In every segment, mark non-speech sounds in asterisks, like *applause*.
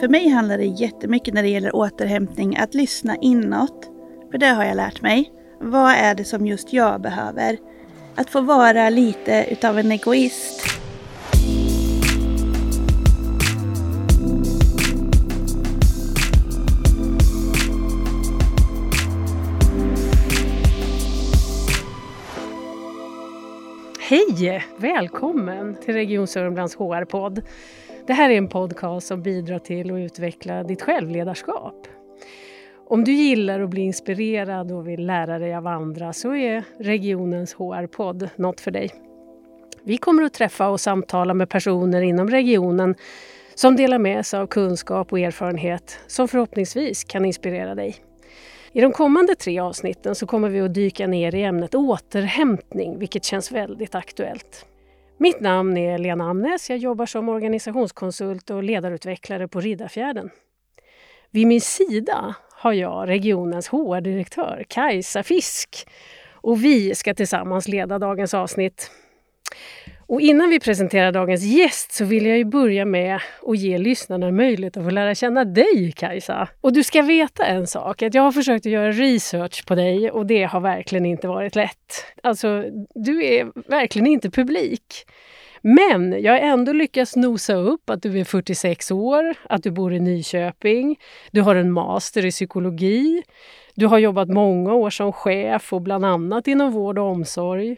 För mig handlar det jättemycket när det gäller återhämtning att lyssna inåt. För det har jag lärt mig. Vad är det som just jag behöver? Att få vara lite utav en egoist. Hej! Välkommen till Region Sörmlands HR-podd. Det här är en podcast som bidrar till att utveckla ditt självledarskap. Om du gillar att bli inspirerad och vill lära dig av andra så är regionens HR-podd något för dig. Vi kommer att träffa och samtala med personer inom regionen som delar med sig av kunskap och erfarenhet som förhoppningsvis kan inspirera dig. I de kommande tre avsnitten så kommer vi att dyka ner i ämnet återhämtning, vilket känns väldigt aktuellt. Mitt namn är Lena Amnes. Jag jobbar som organisationskonsult och ledarutvecklare på Riddarfjärden. Vid min sida har jag regionens HR-direktör Kajsa Fisk och vi ska tillsammans leda dagens avsnitt. Och innan vi presenterar dagens gäst så vill jag ju börja med att ge lyssnarna möjlighet att få lära känna dig Kajsa. Och du ska veta en sak, att jag har försökt att göra research på dig och det har verkligen inte varit lätt. Alltså, du är verkligen inte publik. Men jag har ändå lyckats nosa upp att du är 46 år, att du bor i Nyköping, du har en master i psykologi, du har jobbat många år som chef och bland annat inom vård och omsorg.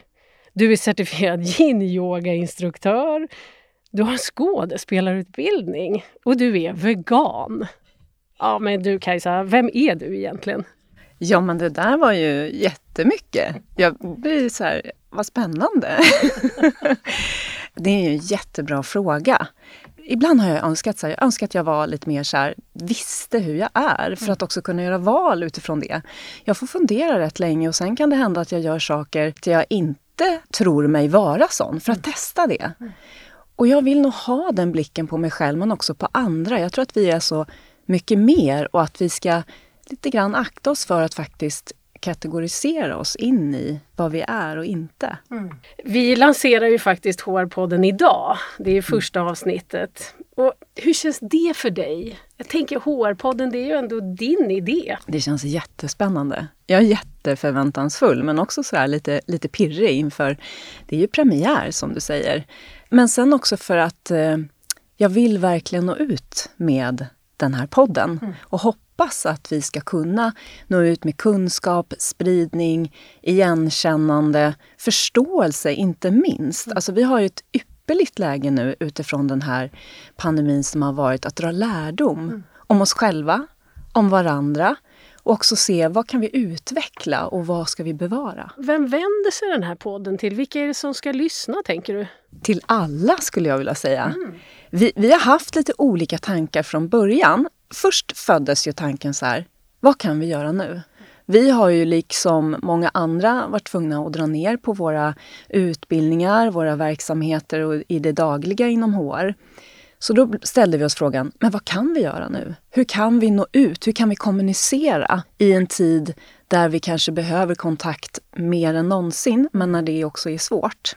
Du är certifierad yin-yoga-instruktör. Du har skådespelarutbildning och du är vegan. Ja, men du Kajsa, vem är du egentligen? Ja, men det där var ju jättemycket. Jag blir så här, vad spännande. *laughs* det är ju en jättebra fråga. Ibland har jag önskat, så här, jag önskat att jag var lite mer så här, visste hur jag är för att också kunna göra val utifrån det. Jag får fundera rätt länge och sen kan det hända att jag gör saker till jag inte inte tror mig vara sån, för att mm. testa det. Mm. Och jag vill nog ha den blicken på mig själv, men också på andra. Jag tror att vi är så mycket mer och att vi ska lite grann akta oss för att faktiskt kategorisera oss in i vad vi är och inte. Mm. Vi lanserar ju faktiskt HR-podden idag. Det är mm. första avsnittet. Och hur känns det för dig? Jag tänker HR-podden, det är ju ändå din idé. Det känns jättespännande. Jag är jätteförväntansfull men också så lite, lite pirrig inför, det är ju premiär som du säger. Men sen också för att eh, jag vill verkligen nå ut med den här podden mm. och hoppas att vi ska kunna nå ut med kunskap, spridning, igenkännande, förståelse inte minst. Mm. Alltså vi har ju ett ypperligt läge nu utifrån den här pandemin som har varit att dra lärdom mm. om oss själva, om varandra och också se vad kan vi utveckla och vad ska vi bevara. Vem vänder sig den här podden till? Vilka är det som ska lyssna tänker du? Till alla skulle jag vilja säga. Mm. Vi, vi har haft lite olika tankar från början. Först föddes ju tanken så här, vad kan vi göra nu? Vi har ju liksom många andra varit tvungna att dra ner på våra utbildningar, våra verksamheter och i det dagliga inom HR. Så då ställde vi oss frågan, men vad kan vi göra nu? Hur kan vi nå ut? Hur kan vi kommunicera i en tid där vi kanske behöver kontakt mer än någonsin, men när det också är svårt?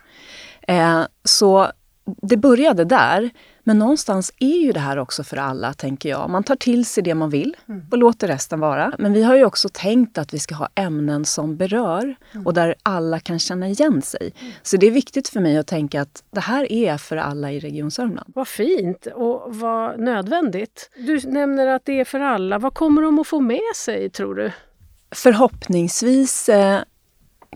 Eh, så det började där. Men någonstans är ju det här också för alla, tänker jag. Man tar till sig det man vill mm. och låter resten vara. Men vi har ju också tänkt att vi ska ha ämnen som berör mm. och där alla kan känna igen sig. Så det är viktigt för mig att tänka att det här är för alla i Region Sörmland. Vad fint och vad nödvändigt. Du nämner att det är för alla. Vad kommer de att få med sig, tror du? Förhoppningsvis eh,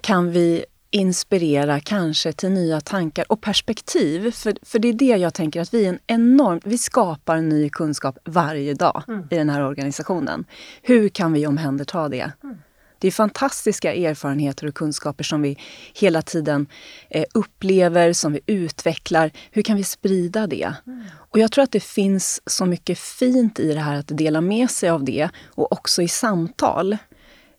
kan vi inspirera kanske till nya tankar och perspektiv. För, för det är det jag tänker att vi är en enorm, vi skapar ny kunskap varje dag mm. i den här organisationen. Hur kan vi omhänderta det? Mm. Det är fantastiska erfarenheter och kunskaper som vi hela tiden eh, upplever, som vi utvecklar. Hur kan vi sprida det? Mm. Och jag tror att det finns så mycket fint i det här att dela med sig av det och också i samtal.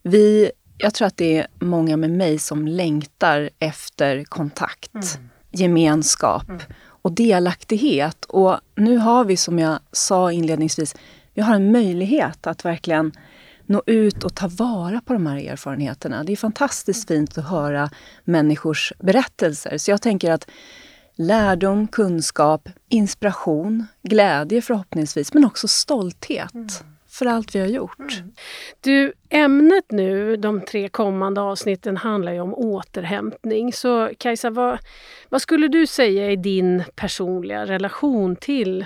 Vi jag tror att det är många med mig som längtar efter kontakt, mm. gemenskap mm. och delaktighet. Och nu har vi, som jag sa inledningsvis, vi har en möjlighet att verkligen nå ut och ta vara på de här erfarenheterna. Det är fantastiskt fint att höra människors berättelser. Så jag tänker att lärdom, kunskap, inspiration, glädje förhoppningsvis, men också stolthet mm. För allt vi har gjort. Mm. Du, ämnet nu, de tre kommande avsnitten, handlar ju om återhämtning. Så Kajsa, vad, vad skulle du säga är din personliga relation till,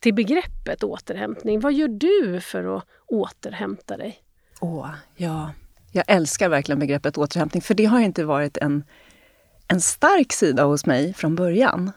till begreppet återhämtning? Vad gör du för att återhämta dig? Åh, ja. Jag älskar verkligen begreppet återhämtning, för det har inte varit en en stark sida hos mig från början.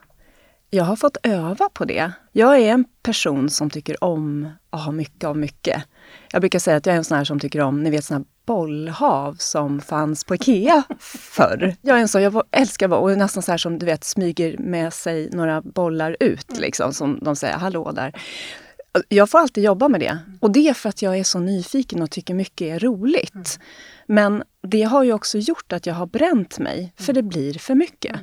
Jag har fått öva på det. Jag är en person som tycker om att ha mycket av mycket. Jag brukar säga att jag är en sån här som tycker om, ni vet såna här bollhav som fanns på Ikea *laughs* förr. Jag är en sån, jag älskar och nästan så här som du vet smyger med sig några bollar ut liksom, som de säger hallå där. Jag får alltid jobba med det. Och det är för att jag är så nyfiken och tycker mycket är roligt. Men det har ju också gjort att jag har bränt mig, för det blir för mycket.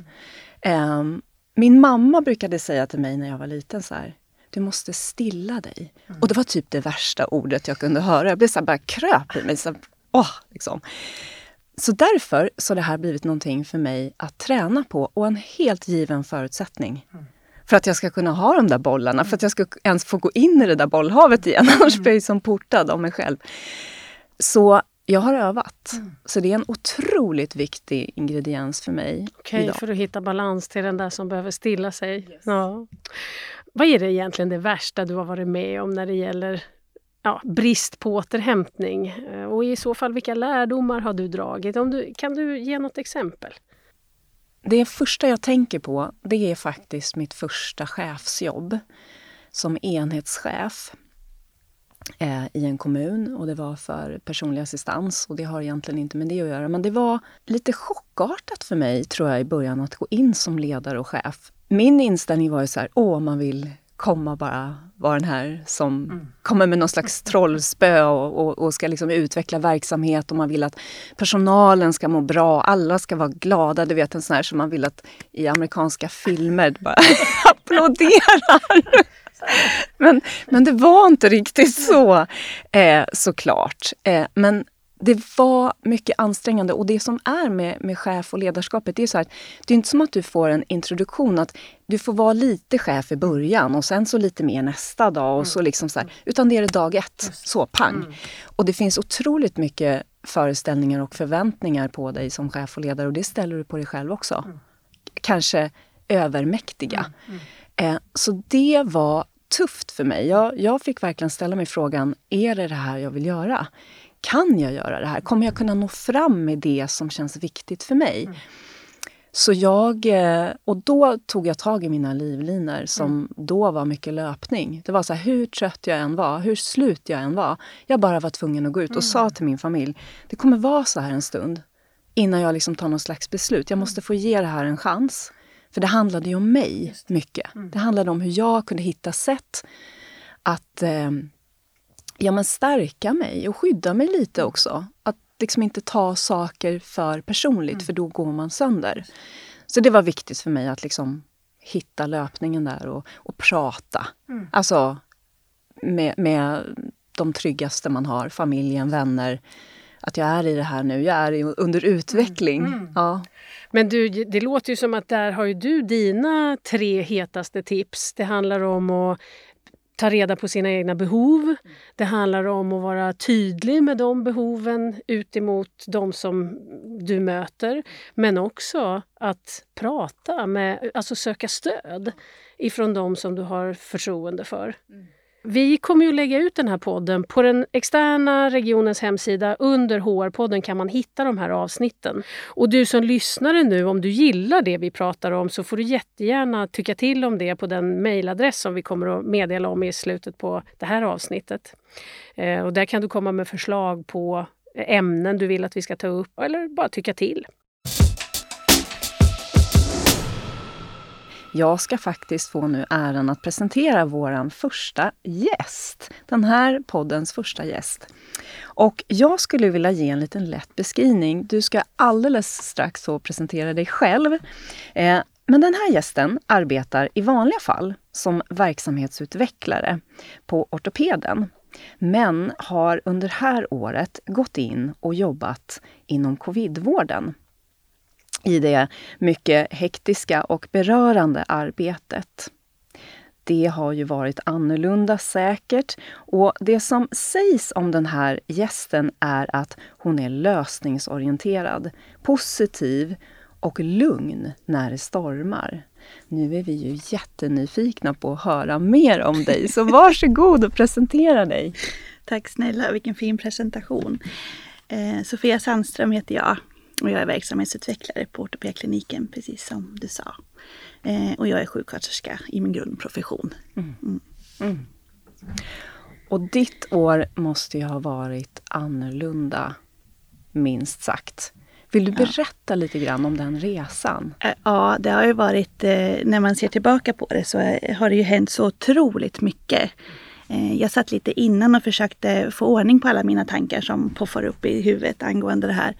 Um, min mamma brukade säga till mig när jag var liten så här, du måste stilla dig. Mm. Och det var typ det värsta ordet jag kunde höra. Jag blev så här, bara kröp i mig. Så, åh, liksom. så därför så har det här blivit någonting för mig att träna på och en helt given förutsättning. Mm. För att jag ska kunna ha de där bollarna, för att jag ska ens få gå in i det där bollhavet igen. *laughs* Annars blir jag som portad av mig själv. Så jag har övat. Mm. Så det är en otroligt viktig ingrediens för mig. Okej, okay, för att hitta balans till den där som behöver stilla sig. Yes. Ja. Vad är det egentligen det värsta du har varit med om när det gäller ja, brist på återhämtning? Eh, och i så fall, vilka lärdomar har du dragit? Om du, kan du ge något exempel? Det första jag tänker på, det är faktiskt mitt första chefsjobb som enhetschef eh, i en kommun och det var för personlig assistans och det har egentligen inte med det att göra. Men det var lite chockartat för mig, tror jag, i början att gå in som ledare och chef. Min inställning var ju så här, åh, man vill komma bara vara den här som mm. kommer med någon slags trollspö och, och, och, ska liksom utveckla verksamhet och man vill att personalen ska må bra, alla ska vara glada. Du vet en sån här som man vill att i amerikanska filmer bara *laughs* applåderar. Men, men det var inte riktigt så eh, såklart. Eh, men det var mycket ansträngande och det som är med, med chef och ledarskapet, det är så här, det är inte som att du får en introduktion att du får vara lite chef i början och sen så lite mer nästa dag och så mm. liksom så här, utan det är det dag ett, så pang. Mm. Och det finns otroligt mycket föreställningar och förväntningar på dig som chef och ledare och det ställer du på dig själv också. Mm. Kanske övermäktiga. Eh, så det var tufft för mig. Jag, jag fick verkligen ställa mig frågan, är det det här jag vill göra? Kan jag göra det här? Kommer jag kunna nå fram med det som känns viktigt för mig? Mm. Så jag, eh, och då tog jag tag i mina livlinor som mm. då var mycket löpning. Det var så här, hur trött jag än var, hur slut jag än var. Jag bara var tvungen att gå ut och mm. sa till min familj, det kommer vara så här en stund innan jag liksom tar någon slags beslut. Jag måste få ge det här en chans. För det handlade ju om mig mycket. Mm. Det handlade om hur jag kunde hitta sätt att eh, ja, men stärka mig och skydda mig lite mm. också. Att liksom inte ta saker för personligt, mm. för då går man sönder. Så det var viktigt för mig att liksom hitta löpningen där och, och prata. Mm. Alltså med, med de tryggaste man har, familjen, vänner. Att jag är i det här nu, jag är under utveckling. Mm. mm. Ja. Men du, det låter ju som att där har ju du dina tre hetaste tips. Det handlar om att ta reda på sina egna behov. Det handlar om att vara tydlig med de behoven utemot de som du möter. Men också att prata, med, alltså söka stöd ifrån de som du har förtroende för. Mm. Vi kommer ju lägga ut den här podden på den externa regionens hemsida. Under HR-podden kan man hitta de här avsnitten. Och du som lyssnare nu, om du gillar det vi pratar om så får du jättegärna tycka till om det på den mejladress som vi kommer att meddela om i slutet på det här avsnittet. Eh, och där kan du komma med förslag på ämnen du vill att vi ska ta upp eller bara tycka till. Jag ska faktiskt få nu äran att presentera vår första gäst. Den här poddens första gäst. Och jag skulle vilja ge en liten lätt beskrivning. Du ska alldeles strax få presentera dig själv. Eh, men den här gästen arbetar i vanliga fall som verksamhetsutvecklare på ortopeden. Men har under det här året gått in och jobbat inom covidvården i det mycket hektiska och berörande arbetet. Det har ju varit annorlunda säkert och det som sägs om den här gästen är att hon är lösningsorienterad, positiv och lugn när det stormar. Nu är vi ju jättenyfikna på att höra mer om dig, så *laughs* varsågod och presentera dig. Tack snälla, vilken fin presentation. Eh, Sofia Sandström heter jag och jag är verksamhetsutvecklare på ortopedkliniken, precis som du sa. Eh, och jag är sjuksköterska i min grundprofession. Mm. Mm. Mm. Och ditt år måste ju ha varit annorlunda, minst sagt. Vill du berätta lite grann om den resan? Eh, ja, det har ju varit, eh, när man ser tillbaka på det så har det ju hänt så otroligt mycket. Eh, jag satt lite innan och försökte få ordning på alla mina tankar som poffar upp i huvudet angående det här.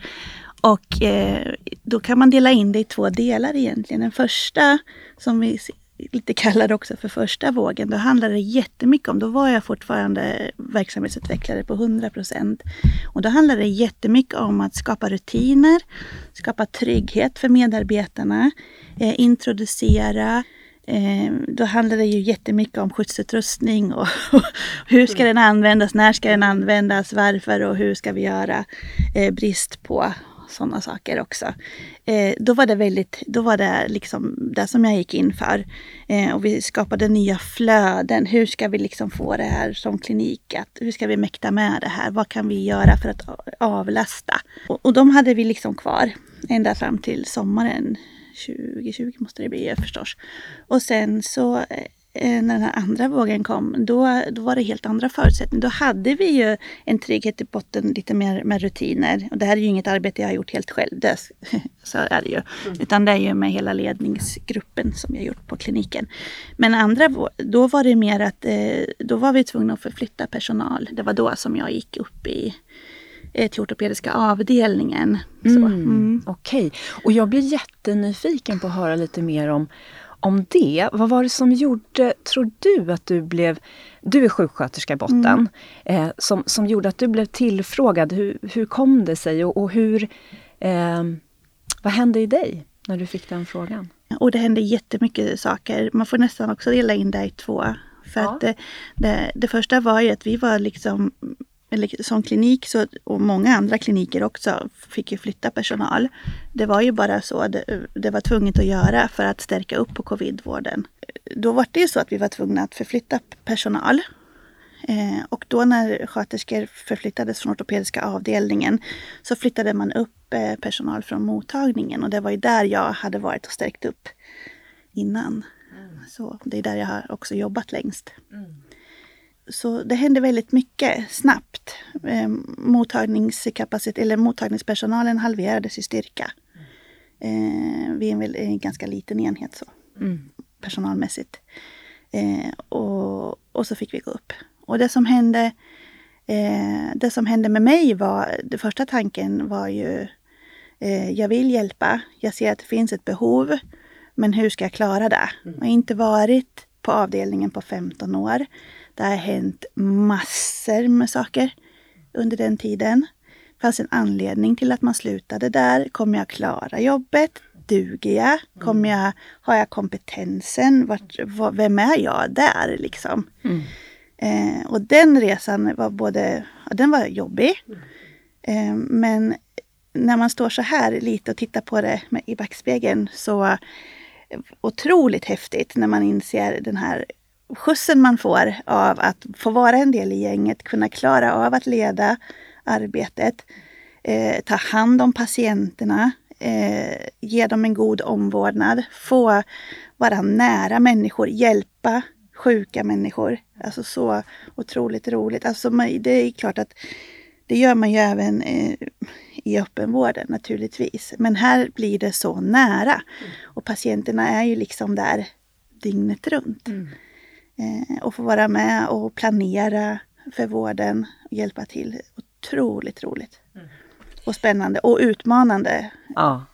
Och eh, då kan man dela in det i två delar egentligen. Den första, som vi lite kallar det också för första vågen, då handlade det jättemycket om, då var jag fortfarande verksamhetsutvecklare på 100 procent. Och då handlade det jättemycket om att skapa rutiner, skapa trygghet för medarbetarna, eh, introducera Eh, då handlar det ju jättemycket om skyddsutrustning och, *laughs* hur ska den användas, när ska den användas, varför och hur ska vi göra. Eh, brist på sådana saker också. Eh, då var det väldigt, då var det liksom det som jag gick in för. Eh, och vi skapade nya flöden. Hur ska vi liksom få det här som klinik? Att, hur ska vi mäkta med det här? Vad kan vi göra för att avlasta? Och, och de hade vi liksom kvar ända fram till sommaren 2020 måste det bli förstås. Och sen så eh, när den här andra vågen kom, då, då var det helt andra förutsättningar. Då hade vi ju en trygghet i botten, lite mer med rutiner. Och det här är ju inget arbete jag har gjort helt själv, det, *laughs* så är det ju. Mm. Utan det är ju med hela ledningsgruppen som jag gjort på kliniken. Men andra, då var det mer att eh, då var vi tvungna att förflytta personal. Det var då som jag gick upp i Eh, till ortopediska avdelningen. Mm. Mm. Okej, okay. och jag blir jättenyfiken på att höra lite mer om, om det. Vad var det som gjorde, tror du, att du blev... Du är sjuksköterska i botten. Mm. Eh, som, som gjorde att du blev tillfrågad. Hur, hur kom det sig och, och hur... Eh, vad hände i dig när du fick den frågan? Och det hände jättemycket saker. Man får nästan också dela in det i två. För ja. att det, det, det, första var ju att vi var liksom eller som klinik så, och många andra kliniker också fick ju flytta personal. Det var ju bara så det, det var tvunget att göra för att stärka upp på covidvården. Då var det ju så att vi var tvungna att förflytta personal. Eh, och då när sköterskor förflyttades från ortopediska avdelningen så flyttade man upp eh, personal från mottagningen och det var ju där jag hade varit och stärkt upp innan. Mm. Så det är där jag har också jobbat längst. Mm så det hände väldigt mycket snabbt. Eh, mottagningskapacitet, eller mottagningspersonalen halverades i styrka. Eh, vi är en, ganska liten enhet så, mm. personalmässigt. Eh, och, och så fick vi gå upp. Och det som hände eh, det som hände med mig var, den första tanken var ju eh, jag vill hjälpa, jag ser att det finns ett behov, men hur ska jag klara det? Mm. Jag har inte varit på avdelningen på 15 år. Det har hänt massor med saker under den tiden. Det fanns en anledning till att man slutade där. Kommer jag klara jobbet? Duger jag? Kommer jag, har jag kompetensen? Vart, var, vem är jag där liksom? Mm. Eh, och den resan var både, den var jobbig. Eh, men när man står så här lite och tittar på det med, i backspegeln så otroligt häftigt när man inser den här skjutsen man får av att få vara en del i gänget, kunna klara av att leda arbetet, eh, ta hand om patienterna, eh, ge dem en god omvårdnad, få vara nära människor, hjälpa sjuka människor. Alltså så otroligt roligt. Alltså det är klart att det gör man ju även eh, i öppenvården naturligtvis. Men här blir det så nära. Och patienterna är ju liksom där dygnet runt. Mm. Eh, och få vara med och planera för vården och hjälpa till. Otroligt roligt. Mm. Och spännande och utmanande. Ja.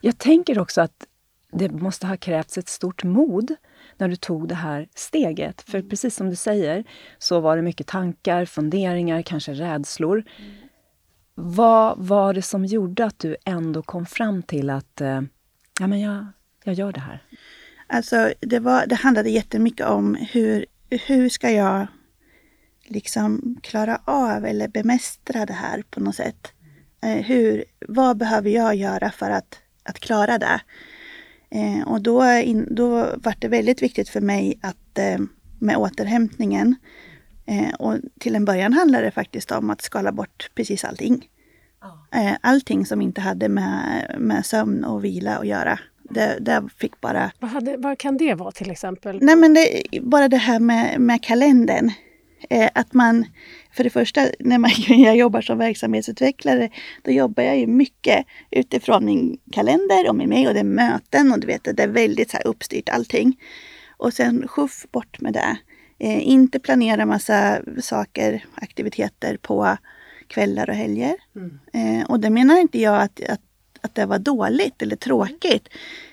Jag tänker också att det måste ha krävts ett stort mod när du tog det här steget. För mm. precis som du säger så var det mycket tankar, funderingar, kanske rädslor. Mm. Vad var det som gjorde att du ändå kom fram till att eh, ja, men jag, jag gör det här? Alltså, det, var, det handlade jättemycket om hur, hur ska jag liksom klara av eller bemästra det här på något sätt. Eh, hur, vad behöver jag göra för att, att klara det? Eh, och då, in, då var det väldigt viktigt för mig att eh, med återhämtningen eh, och till en början handlade det faktiskt om att skala bort precis allting. Eh, allting som inte hade med, med sömn och vila att göra. Det, det fick bara... Vad, hade, vad kan det vara till exempel? Nej men det, bara det här med, med kalendern. Eh, att man, för det första, när man, *laughs* jag jobbar som verksamhetsutvecklare, då jobbar jag ju mycket utifrån min kalender och med mig och det är möten och du vet, det är väldigt så här uppstyrt allting. Och sen sjuff bort med det. Eh, inte planera massa saker, aktiviteter på kvällar och helger. Mm. Eh, och det menar inte jag att, att, att det var dåligt eller tråkigt.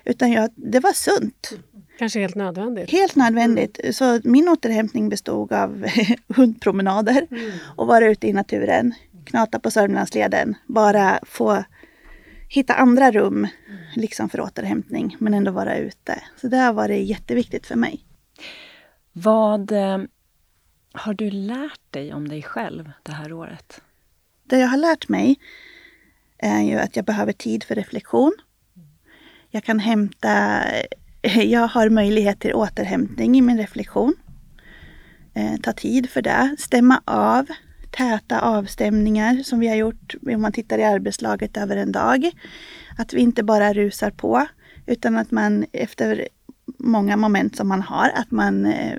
Utan jag, det var sunt. Kanske helt nödvändigt. Helt nödvändigt. Mm. Så min återhämtning bestod av *laughs* hundpromenader mm. och vara ute i naturen. Knata på Sörmlandsleden. Bara få hitta andra rum liksom för återhämtning men ändå vara ute. Så det har varit jätteviktigt för mig. Vad eh, har du lärt dig om dig själv det här året? Det jag har lärt mig är ju att jag behöver tid för reflektion. Jag kan hämta *laughs* jag har möjlighet till återhämtning i min reflektion. Eh, ta tid för det. Stämma av. Täta avstämningar som vi har gjort om man tittar i arbetslaget över en dag. Att vi inte bara rusar på utan att man efter många moment som man har, att man eh,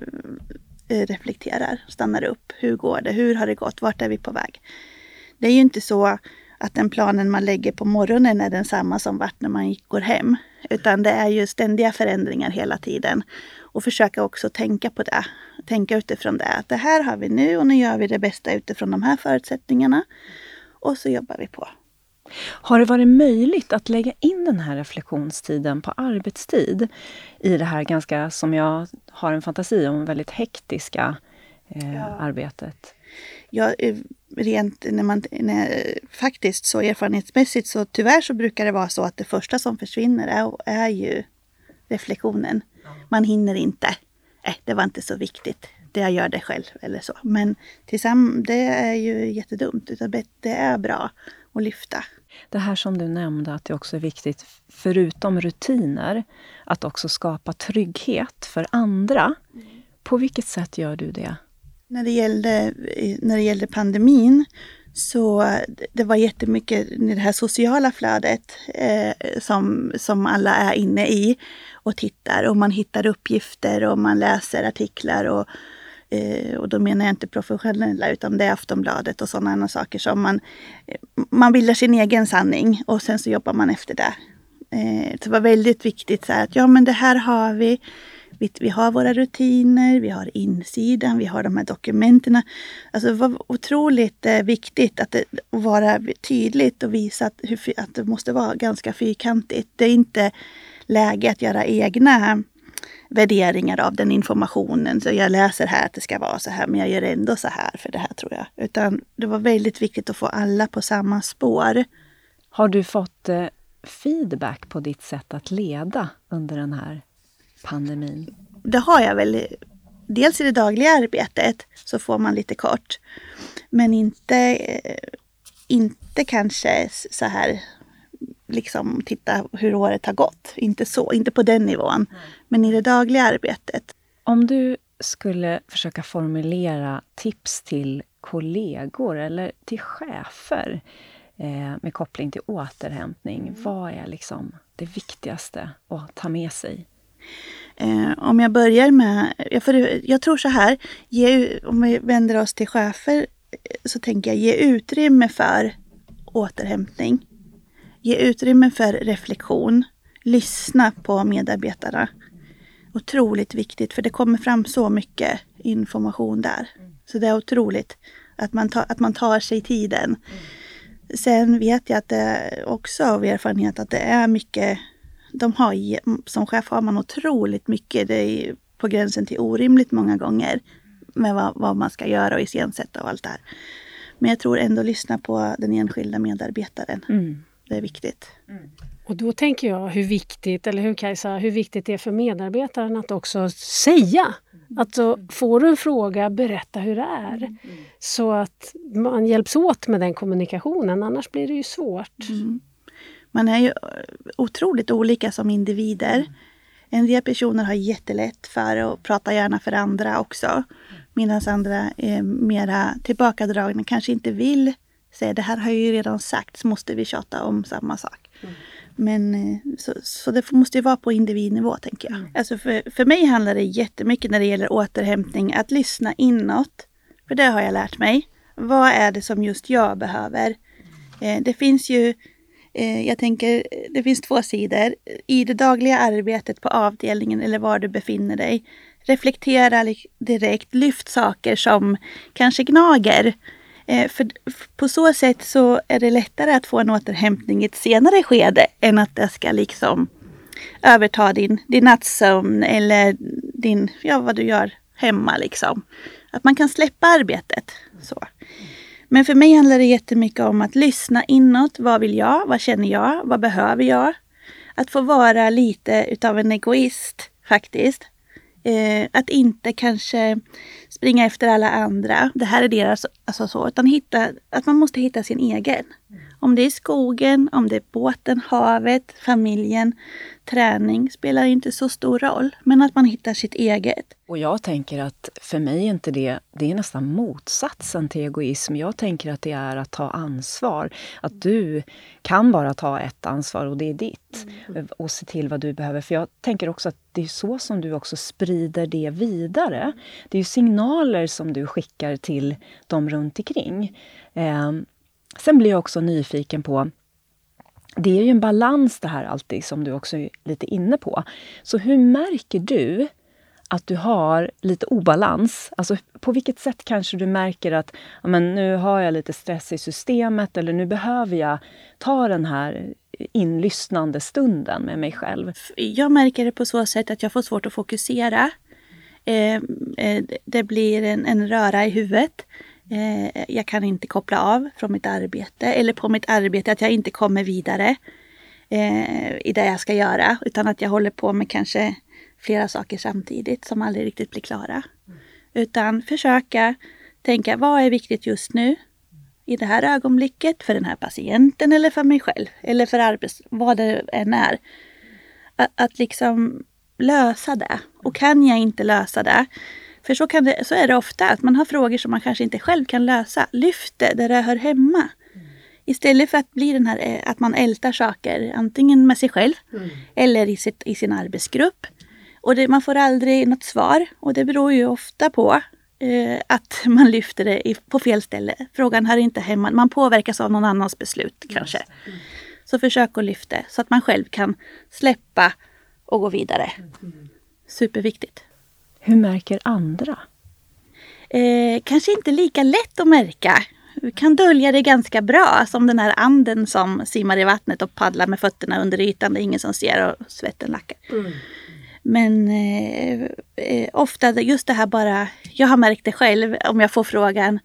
eh, reflekterar, stannar upp. Hur går det? Hur har det gått? Vart är vi på väg? Det är ju inte så att den planen man lägger på morgonen är densamma som vart när man går hem. Utan det är ju ständiga förändringar hela tiden. Och försöka också tänka på det. Tänka utifrån det. Att det här har vi nu och nu gör vi det bästa utifrån de här förutsättningarna. Och så jobbar vi på. Har det varit möjligt att lägga in den här reflektionstiden på arbetstid i det här ganska, som jag har en fantasi om, väldigt hektiska eh, ja. arbetet? Ja, eh, rent när man, när, faktiskt så erfarenhetsmässigt så tyvärr så brukar det vara så att det första som försvinner är, är ju reflektionen. Man hinner inte. Äh, det var inte så viktigt. Det jag gör det själv eller så. Men tillsammans, det är ju jättedumt. Utan det är bra att lyfta. Det här som du nämnde, att det också är viktigt, förutom rutiner, att också skapa trygghet för andra. På vilket sätt gör du det? När det gällde, när det gällde pandemin så det var jättemycket i det här sociala flödet eh, som, som alla är inne i och tittar och man hittar uppgifter och man läser artiklar och, Eh, och då menar jag inte professionella utan det är Aftonbladet och sådana saker som man, man bildar sin egen sanning och sen så jobbar man efter det. Eh, det var väldigt viktigt så att ja men det här har vi vi, vi har våra rutiner, vi har insidan, vi har de här dokumenten. Alltså det var otroligt eh, viktigt att, det, att vara tydligt och visa att, hur, att det måste vara ganska fyrkantigt. Det är inte läge att göra egna värderingar av den informationen. Så jag läser här att det ska vara så här, men jag gör ändå så här för det här tror jag. Utan det var väldigt viktigt att få alla på samma spår. Har du fått eh, feedback på ditt sätt att leda under den här pandemin? Det har jag väl. Dels i det dagliga arbetet så får man lite kort. Men inte, eh, inte kanske så här liksom titta hur året har gått. Inte så, inte på den nivån. Men i det dagliga arbetet. Om du skulle försöka formulera tips till kollegor eller till chefer eh, med koppling till återhämtning. Mm. Vad är liksom det viktigaste att ta med sig? Eh, om jag börjar med, jag, för, jag tror så här, ge, om vi vänder oss till chefer så tänker jag ge utrymme för återhämtning. Ge utrymme för reflektion. Lyssna på medarbetarna. Otroligt viktigt för det kommer fram så mycket information där. Så det är otroligt att man, ta, att man tar sig tiden. Sen vet jag att det också av erfarenhet att det är mycket de har, som chef har man otroligt mycket. Det är på gränsen till orimligt många gånger med vad, vad man ska göra och iscensätta och allt det här. Men jag tror ändå lyssna på den enskilda medarbetaren. Mm. Det är viktigt. Och då tänker jag hur viktigt, eller hur Kajsa, hur viktigt det är för medarbetaren att också säga. Alltså, får du en fråga, berätta hur det är. Så att man hjälps åt med den kommunikationen, annars blir det ju svårt. Mm. Man är ju otroligt olika som individer. En del personer har jättelätt för att prata gärna för andra också. Medan andra är mera tillbakadragna, kanske inte vill säga det här har jag ju redan sagt, så måste vi tjata om samma sak. Men eh, så, så det måste ju vara på individnivå tänker jag. Alltså för, för mig handlar det jättemycket när det gäller återhämtning att lyssna inåt. För det har jag lärt mig. Vad är det som just jag behöver? Eh, det finns ju, eh, jag tänker, det finns två sidor. I det dagliga arbetet på avdelningen eller var du befinner dig. Reflektera direkt, lyft saker som kanske gnager. Eh, för på så sätt så är det lättare att få en återhämtning i ett senare skede än att det ska liksom överta din, din nattsömn eller din, ja vad du gör hemma liksom. Att man kan släppa arbetet. Så. Men för mig handlar det jättemycket om att lyssna inåt. Vad vill jag? Vad känner jag? Vad behöver jag? Att få vara lite utav en egoist faktiskt. Eh, att inte kanske springa efter alla andra. Det här är deras, alltså så. Utan hitta, att man måste hitta sin egen. Om det är skogen, om det är båten, havet, familjen, träning spelar inte så stor roll. Men att man hittar sitt eget. Och jag tänker att för mig är inte det, det är nästan motsatsen till egoism. Jag tänker att det är att ta ansvar. Att du kan bara ta ett ansvar och det är ditt. Mm. Och se till vad du behöver. För jag tänker också att det är så som du också sprider det vidare. Det är ju signaler signaler som du skickar till dem runt omkring. Eh, sen blir jag också nyfiken på det är ju en balans det här alltid, som du också är lite inne på. Så hur märker du att du har lite obalans? Alltså på vilket sätt kanske du märker att men, nu har jag lite stress i systemet eller nu behöver jag ta den här inlyssnande stunden med mig själv? Jag märker det på så sätt att jag får svårt att fokusera. Ehm, eh, det blir en, en röra i huvudet. Eh, jag kan inte koppla av från mitt arbete eller på mitt arbete att jag inte kommer vidare eh, i det jag ska göra utan att jag håller på med kanske flera saker samtidigt som aldrig riktigt blir klara. Utan försöka tänka vad är viktigt just nu i det här ögonblicket för den här patienten eller för mig själv eller för arbets... vad det än är. Att, att liksom lösa det. Och kan jag inte lösa det, för så, kan det, så är det ofta, att man har frågor som man kanske inte själv kan lösa. Lyft det där det hör hemma. Istället för att bli den här eh, att man ältar saker, antingen med sig själv mm. eller i, sitt, i sin arbetsgrupp. Och det, man får aldrig något svar och det beror ju ofta på eh, att *laughs* man lyfter det i, på fel ställe. Frågan hör inte hemma. Man påverkas av någon annans beslut kanske. Mm. Så försök att lyfta så att man själv kan släppa och gå vidare. Superviktigt. Hur märker andra? Eh, kanske inte lika lätt att märka. Vi kan dölja det ganska bra, som den här anden som simmar i vattnet och paddlar med fötterna under ytan. Det är ingen som ser och svetten lackar. Mm. Men eh, eh, ofta just det här bara, jag har märkt det själv om jag får frågan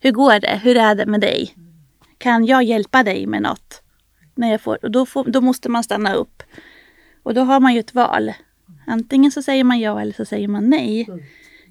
Hur går det? Hur är det med dig? Kan jag hjälpa dig med något? När jag får, då, får, då måste man stanna upp. Och då har man ju ett val. Antingen så säger man ja eller så säger man nej. Mm.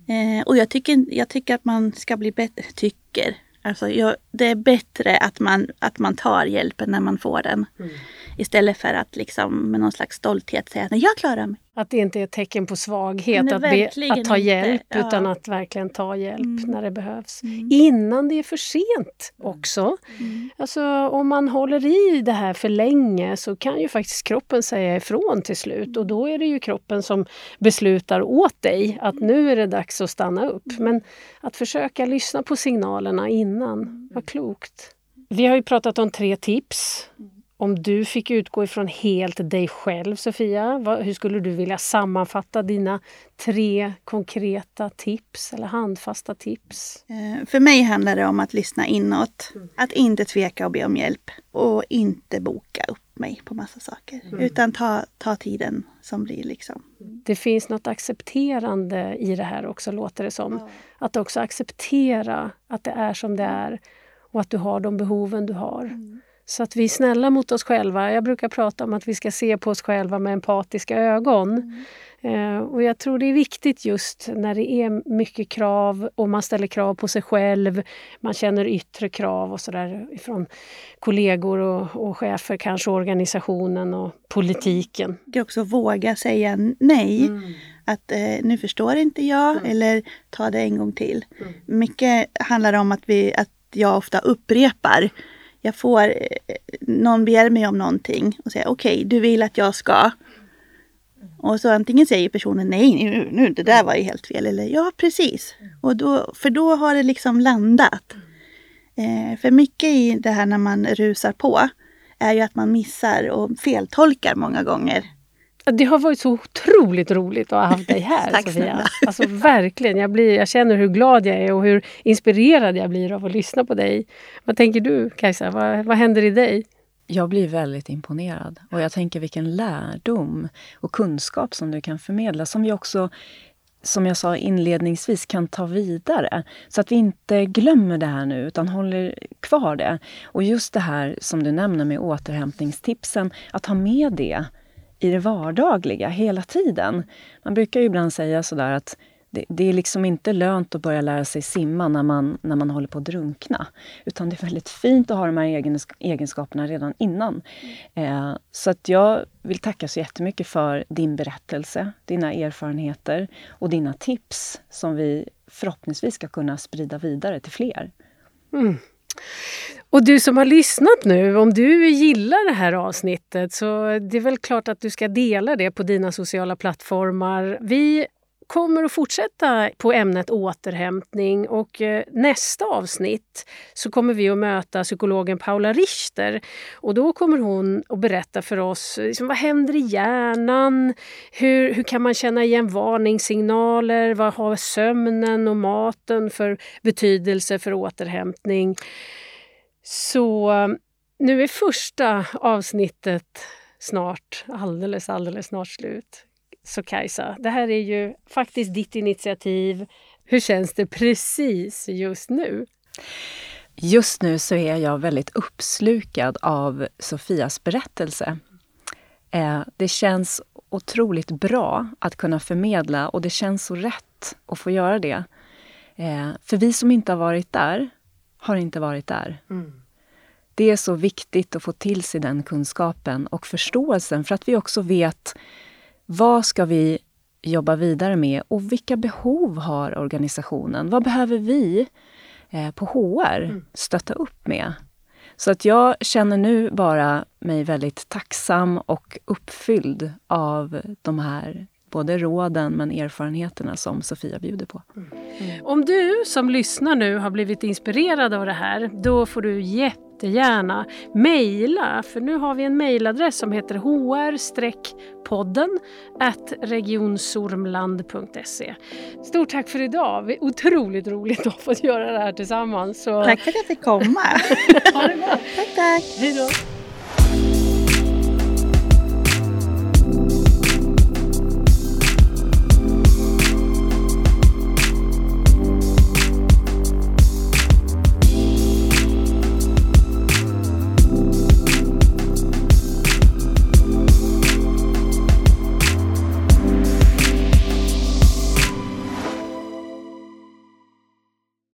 Eh, och jag tycker, jag tycker att man ska bli bättre, tycker, alltså jag, det är bättre att man, att man tar hjälpen när man får den. Mm. Istället för att liksom med någon slags stolthet säga att jag klarar mig. Att det inte är ett tecken på svaghet att, be, att ta hjälp ja. utan att verkligen ta hjälp mm. när det behövs. Mm. Innan det är för sent också. Mm. Alltså, om man håller i det här för länge så kan ju faktiskt kroppen säga ifrån till slut och då är det ju kroppen som beslutar åt dig att nu är det dags att stanna upp. Men att försöka lyssna på signalerna innan, vad klokt. Vi har ju pratat om tre tips om du fick utgå ifrån helt dig själv, Sofia, vad, hur skulle du vilja sammanfatta dina tre konkreta tips eller handfasta tips? Eh, för mig handlar det om att lyssna inåt. Mm. Att inte tveka och be om hjälp. Och inte boka upp mig på massa saker. Mm. Utan ta, ta tiden som blir liksom. Det finns något accepterande i det här också, låter det som. Ja. Att också acceptera att det är som det är och att du har de behoven du har. Mm. Så att vi är snälla mot oss själva. Jag brukar prata om att vi ska se på oss själva med empatiska ögon. Mm. Eh, och jag tror det är viktigt just när det är mycket krav och man ställer krav på sig själv. Man känner yttre krav och sådär från kollegor och, och chefer, kanske organisationen och politiken. Det är också våga säga nej. Mm. Att eh, nu förstår inte jag mm. eller ta det en gång till. Mm. Mycket handlar om att, vi, att jag ofta upprepar jag får, eh, någon ber mig om någonting och säger okej, okay, du vill att jag ska. Och så antingen säger personen nej, nu, nu det där var ju helt fel. Eller ja, precis. Och då, för då har det liksom landat. Eh, för mycket i det här när man rusar på är ju att man missar och feltolkar många gånger. Det har varit så otroligt roligt att ha haft dig här *laughs* Tack Sofia. Snälla. *laughs* Alltså verkligen, jag, blir, jag känner hur glad jag är och hur inspirerad jag blir av att lyssna på dig. Vad tänker du Kajsa? Vad, vad händer i dig? Jag blir väldigt imponerad och jag tänker vilken lärdom och kunskap som du kan förmedla som vi också som jag sa inledningsvis, kan ta vidare. Så att vi inte glömmer det här nu, utan håller kvar det. Och just det här som du nämner med återhämtningstipsen, att ha med det i det vardagliga hela tiden. Man brukar ju ibland säga sådär att det, det, är liksom inte lönt att börja lära sig simma när man, när man håller på att drunkna. Utan det är väldigt fint att ha de här egenskaperna redan innan. Mm. Eh, så att jag vill tacka så jättemycket för din berättelse, dina erfarenheter och dina tips som vi förhoppningsvis ska kunna sprida vidare till fler. Mm. Och du som har lyssnat nu, om du gillar det här avsnittet så det är väl klart att du ska dela det på dina sociala plattformar. Vi kommer att fortsätta på ämnet återhämtning och eh, nästa avsnitt så kommer vi att möta psykologen Paula Richter och då kommer hon att berätta för oss eh, liksom, vad händer i hjärnan? Hur, hur kan man känna igen varningssignaler? Vad har sömnen och maten för betydelse för återhämtning? Så um, nu är första avsnittet snart, alldeles, alldeles snart slut. Så Kajsa, det här är ju faktiskt ditt initiativ. Hur känns det precis just nu? Just nu så är jag väldigt uppslukad av Sofias berättelse. Eh, det känns otroligt bra att kunna förmedla och det känns så rätt att få göra det. Eh, för vi som inte har varit där, har inte varit där. Mm. Det är så viktigt att få till sig den kunskapen och förståelsen för att vi också vet vad ska vi jobba vidare med och vilka behov har organisationen? Vad behöver vi eh, på HR mm. stötta upp med? Så att jag känner nu bara mig väldigt tacksam och uppfylld av de här både råden men erfarenheterna som Sofia bjuder på. Mm. Mm. Om du som lyssnar nu har blivit inspirerad av det här, då får du jättegärna mejla, för nu har vi en mejladress som heter hr-podden regionsormland.se. Stort tack för idag! Det är otroligt roligt att få göra det här tillsammans. Så... Tack för att jag fick komma! *laughs* ha det bra! tack, tack! Hej då!